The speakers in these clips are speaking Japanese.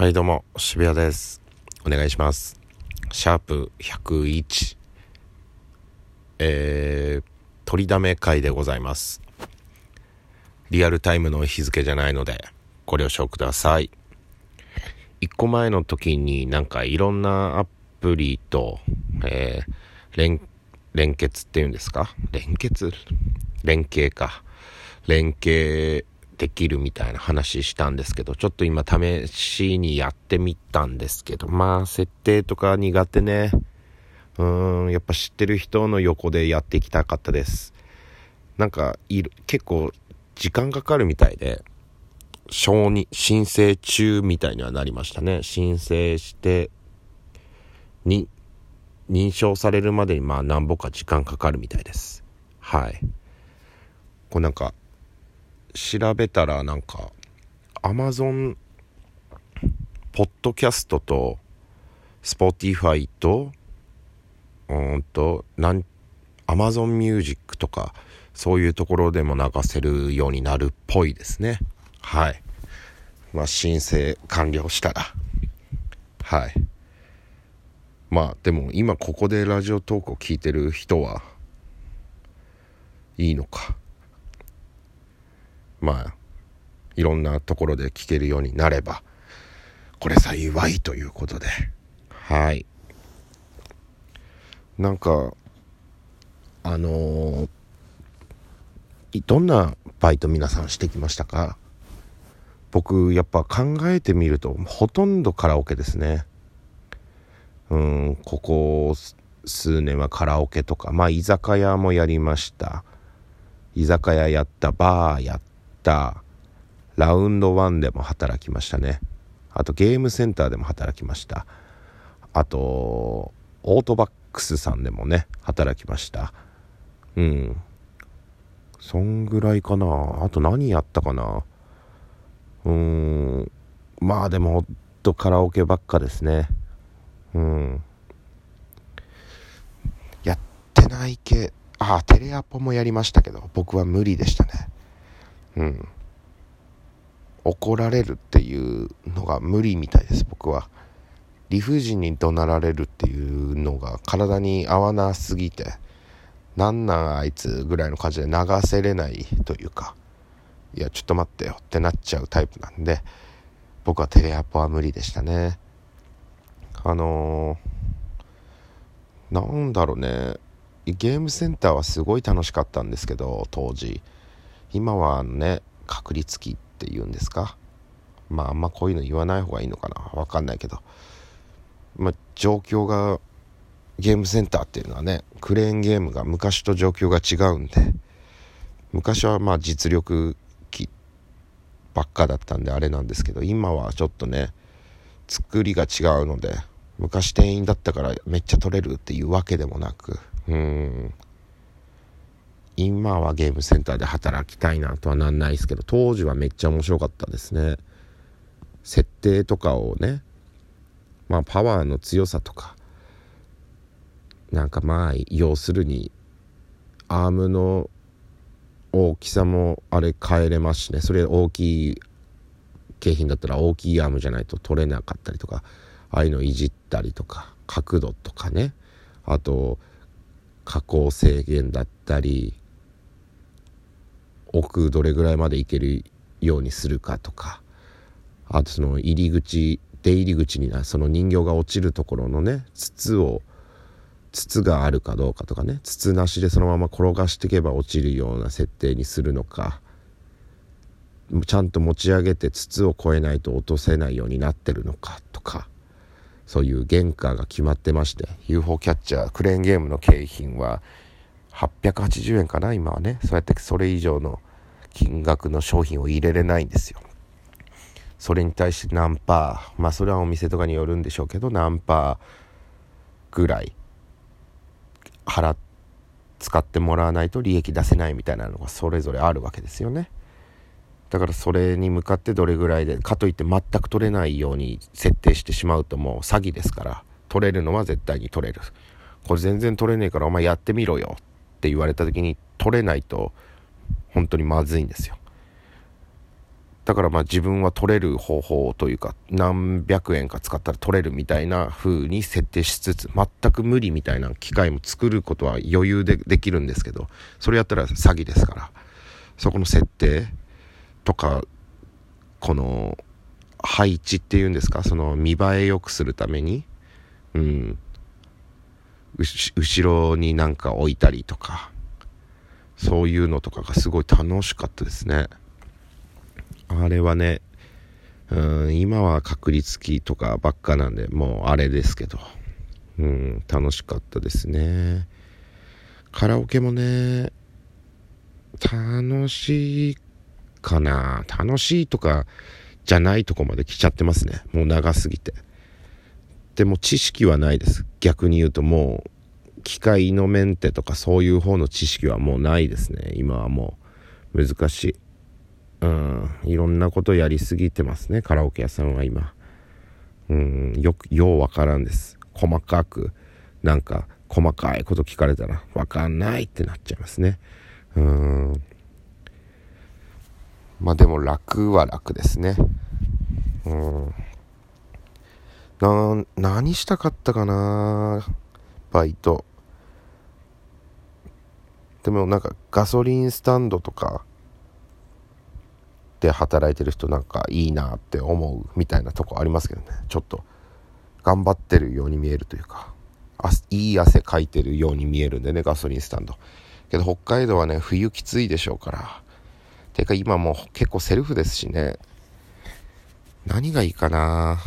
はいどうも渋谷です。お願いします。シャープ101えー、取りだめ会でございます。リアルタイムの日付じゃないのでご了承ください。1個前の時になんかいろんなアプリと、えー、連連結っていうんですか？連結？連携か。連携できるみたいな話したんですけど、ちょっと今試しにやってみたんですけど、まあ設定とか苦手ね。うーん、やっぱ知ってる人の横でやっていきたかったです。なんかいる、結構時間かかるみたいで、承認、申請中みたいにはなりましたね。申請して、に、認証されるまでにまあ何ぼか時間かかるみたいです。はい。こうなんか、調べたらなんか Amazon ポッドキャストと Spotify とうんとなん Amazon Music とかそういうところでも流せるようになるっぽいですね。はい。まあ申請完了したら。はい。まあでも今ここでラジオトークを聞いてる人はいいのか。まあいろんなところで聞けるようになればこれ幸いということで。はい。なんかあのー、どんなバイト皆さんしてきましたか？僕やっぱ考えてみるとほとんどカラオケですね。うんここ数年はカラオケとかまあ居酒屋もやりました。居酒屋やったバーやっったラウンドワンでも働きましたね。あとゲームセンターでも働きました。あとオートバックスさんでもね働きました。うん。そんぐらいかな。あと何やったかな。うん。まあでもほんとカラオケばっかですね。うん。やってない系。ああテレアポもやりましたけど僕は無理でしたね。うん、怒られるっていうのが無理みたいです僕は。理不尽に怒鳴られるっていうのが体に合わなすぎて。なんなんあいつぐらいの感じで流せれないというか。いやちょっと待ってよってなっちゃうタイプなんで僕はテレアポは無理でしたね。あのー、なんだろうね。ゲームセンターはすごい楽しかったんですけど当時。今はね確率期っていうんですか？まああんまこういうの言わない方がいいのかな。わかんないけど。まあ状況がゲームセンターっていうのはねクレーンゲームが昔と状況が違うんで。昔はまあ実力機ばっかだったんであれなんですけど今はちょっとね作りが違うので昔店員だったからめっちゃ取れるっていうわけでもなく。うん。今はゲームセンターで働きたいなとはなんないですけど当時はめっちゃ面白かったですね。設定とかをねまあパワーの強さとかなんかまあ要するにアームの大きさもあれ変えれますしね。それ大きい景品だったら大きいアームじゃないと取れなかったりとかああいうのいじったりとか角度とかね。あと加工制限だったり奥どれぐらいまで行けるようにするかとか。あとその入り口出入り口になその人形が落ちるところのね筒を筒があるかどうかとかね筒なしでそのまま転がしていけば落ちるような設定にするのか。ちゃんと持ち上げて筒を越えないと落とせないようになってるのかとか。そういう原価が決まってまして UFO キャッチャークレーンゲームの景品は880円かな今はね。そうやってそれ以上の金額の商品を入れれないんですよ。それに対して何パーまあそれはお店とかによるんでしょうけど何パーぐらい払使ってもらわないと利益出せないみたいなのがそれぞれあるわけですよね。だからそれに向かってどれぐらいでかといって全く取れないように設定してしまうともう詐欺ですから。取れるのは絶対に取れる。これ全然取れねえからお前やってみろよ。って言われた時に取れないと本当にまずいんですよ。だからまあ自分は取れる方法というか何百円か使ったら取れるみたいな風に設定しつつ全く無理みたいな機械も作ることは余裕でできるんですけどそれやったら詐欺ですから。そこの設定とかこの配置っていうんですかその見栄え良くするためにうん後ろになんか置いたりとかそういうのとかがすごい楽しかったですね。あれはねうん今は確率機とかばっかなんでもうあれですけど。うん楽しかったですね。カラオケもね楽しいかな。楽しいとかじゃないとこまで来ちゃってますね。もう長すぎて。でも知識はないです。逆に言うともう機械のメンテとかそういう方の知識はもうないですね。今はもう難しい。うん。いろんなことやりすぎてますね。カラオケ屋さんは今。うん。よくようわからんです。細かくなんか細かいこと聞かれたらわかんないってなっちゃいますね。うん。まあでも楽は楽ですね。うん。な何したかったかな？バイト。でもなんかガソリンスタンドとかで働いてる人なんかいいなって思うみたいなとこありますけどね。ちょっと頑張ってるように見えるというかいい汗かいてるように見えるんでねガソリンスタンド。けど北海道はね冬きついでしょうから。てか今もう結構セルフですしね。何がいいかな？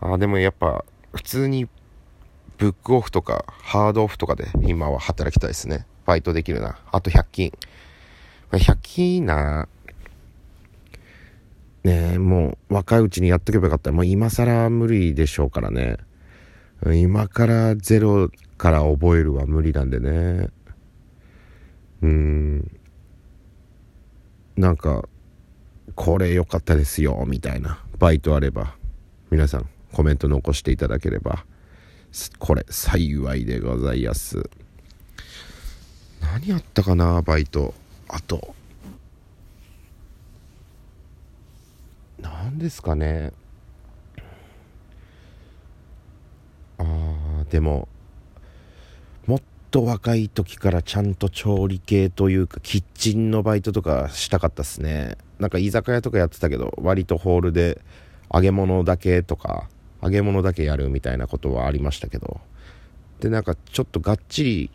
あでもやっぱ普通にブックオフとかハードオフとかで今は働きたいですね。バイトできるな。あと100均。100均いいな。ねえ、もう若いうちにやっとけばよかった。もう今更無理でしょうからね。今からゼロから覚えるは無理なんでね。うん。なんか、これ良かったですよ、みたいなバイトあれば、皆さんコメント残していただければ、これ幸いでございます。何やったかな、バイト。あと。何ですかね。あー、でも、もっと若い時からちゃんと調理系というか、キッチンのバイトとかしたかったっすね。なんか居酒屋とかやってたけど、割とホールで揚げ物だけとか、揚げ物だけやるみたいなことはありましたけど。でなんかちょっとがっちり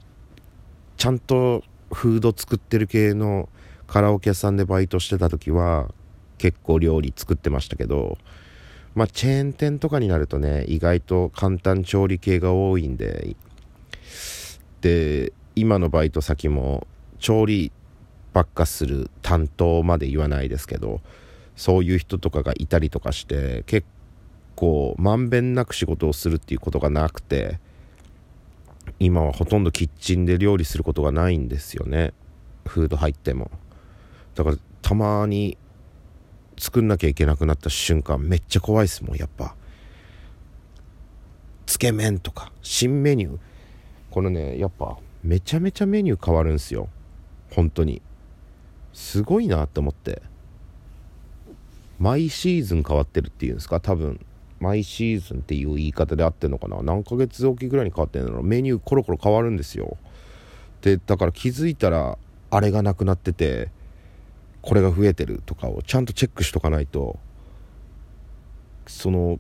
ちゃんとフード作ってる系のカラオケ屋さんでバイトしてた時は結構料理作ってましたけど。まあチェーン店とかになるとね意外と簡単調理系が多いんで。で今のバイト先も調理ばっかする担当まで言わないですけどそういう人とかがいたりとかして結構まんべんなく仕事をするっていうことがなくて今はほとんどキッチンで料理することがないんですよね。フード入っても。だからたまに作んなきゃいけなくなった瞬間めっちゃ怖いですもんやっぱ。つけ麺とか新メニュー。このねやっぱめちゃめちゃメニュー変わるんすよ。本当に。すごいなって思って。毎シーズン変わってるっていうんですか多分。毎シーズンっていう言い方で合ってるのかな？何ヶ月おきぐらいに変わってんのメニューコロコロ変わるんですよ。でだから気づいたらあれがなくなっててこれが増えてるとかをちゃんとチェックしとかないとその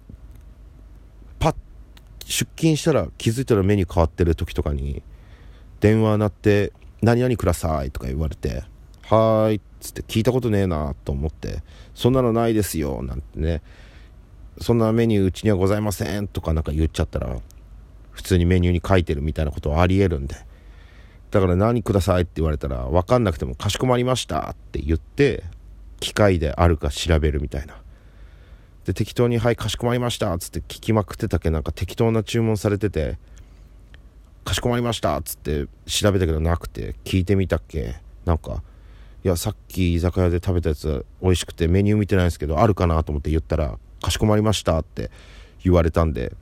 パッ出勤したら気づいたらメニュー変わってる時とかに電話鳴って「何々ください」とか言われて「はーい」っつって聞いたことねえなと思って「そんなのないですよ」なんてねそんなメニューうちにはございませんとかなんか言っちゃったら普通にメニューに書いてるみたいなことはありえるんで。だから何くださいって言われたら分かんなくてもかしこまりましたって言って機械であるか調べるみたいな。で適当に「はいかしこまりました」っつって聞きまくってたけなんか適当な注文されてて「かしこまりました」っつって調べたけどなくて聞いてみたっけ。なんかいやさっき居酒屋で食べたやつ美味しくてメニュー見てないんですけどあるかなと思って言ったらかしこまりましたって言われたんで、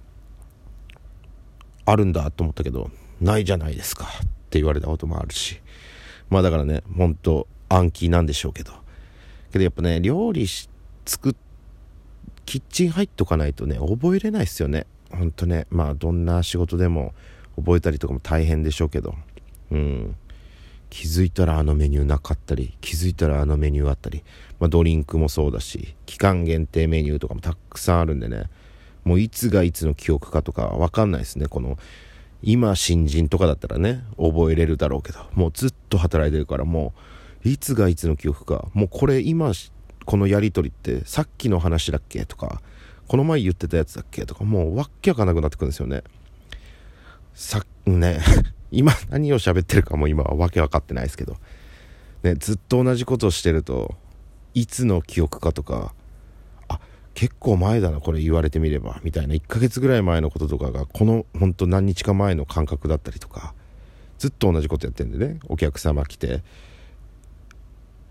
あるんだと思ったけど、ないじゃないですかって言われたこともあるし。まあだからね、ほんと暗記なんでしょうけど。けどやっぱね料理作っキッチン入っとかないとね覚えれないっすよねほんとねまあどんな仕事でも覚えたりとかも大変でしょうけどうん気づいたらあのメニューなかったり気づいたらあのメニューあったり、まあ、ドリンクもそうだし期間限定メニューとかもたくさんあるんでね。もういつがいつの記憶かとか分かんないですね。この今新人とかだったらね覚えれるだろうけどもうずっと働いてるからもういつがいつの記憶かもうこれ今このやり取りってさっきの話だっけとかこの前言ってたやつだっけとかもうわっけわかなくなってくるんですよね。さね。今何を喋ってるかも今はわけ分かってないですけど、ね、ずっと同じことをしてるといつの記憶かとかあ結構前だなこれ言われてみればみたいな1ヶ月ぐらい前のこととかがこの本当何日か前の感覚だったりとかずっと同じことやってんでねお客様来て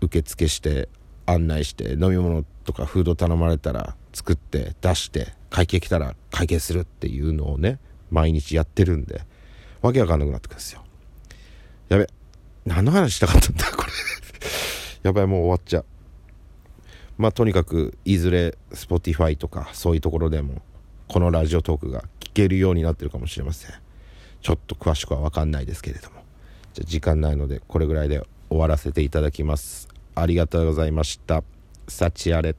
受付して案内して飲み物とかフード頼まれたら作って出して会計来たら会計するっていうのをね毎日やってるんで。わけわかんなくなってくるんですよ。やべ何の話したかったんだこれ。やばいもう終わっちゃう。まあとにかくいずれ Spotify とかそういうところでもこのラジオトークが聞けるようになってるかもしれません。ちょっと詳しくは分かんないですけれども。じゃ時間ないのでこれぐらいで終わらせていただきます。ありがとうございました。幸あれ。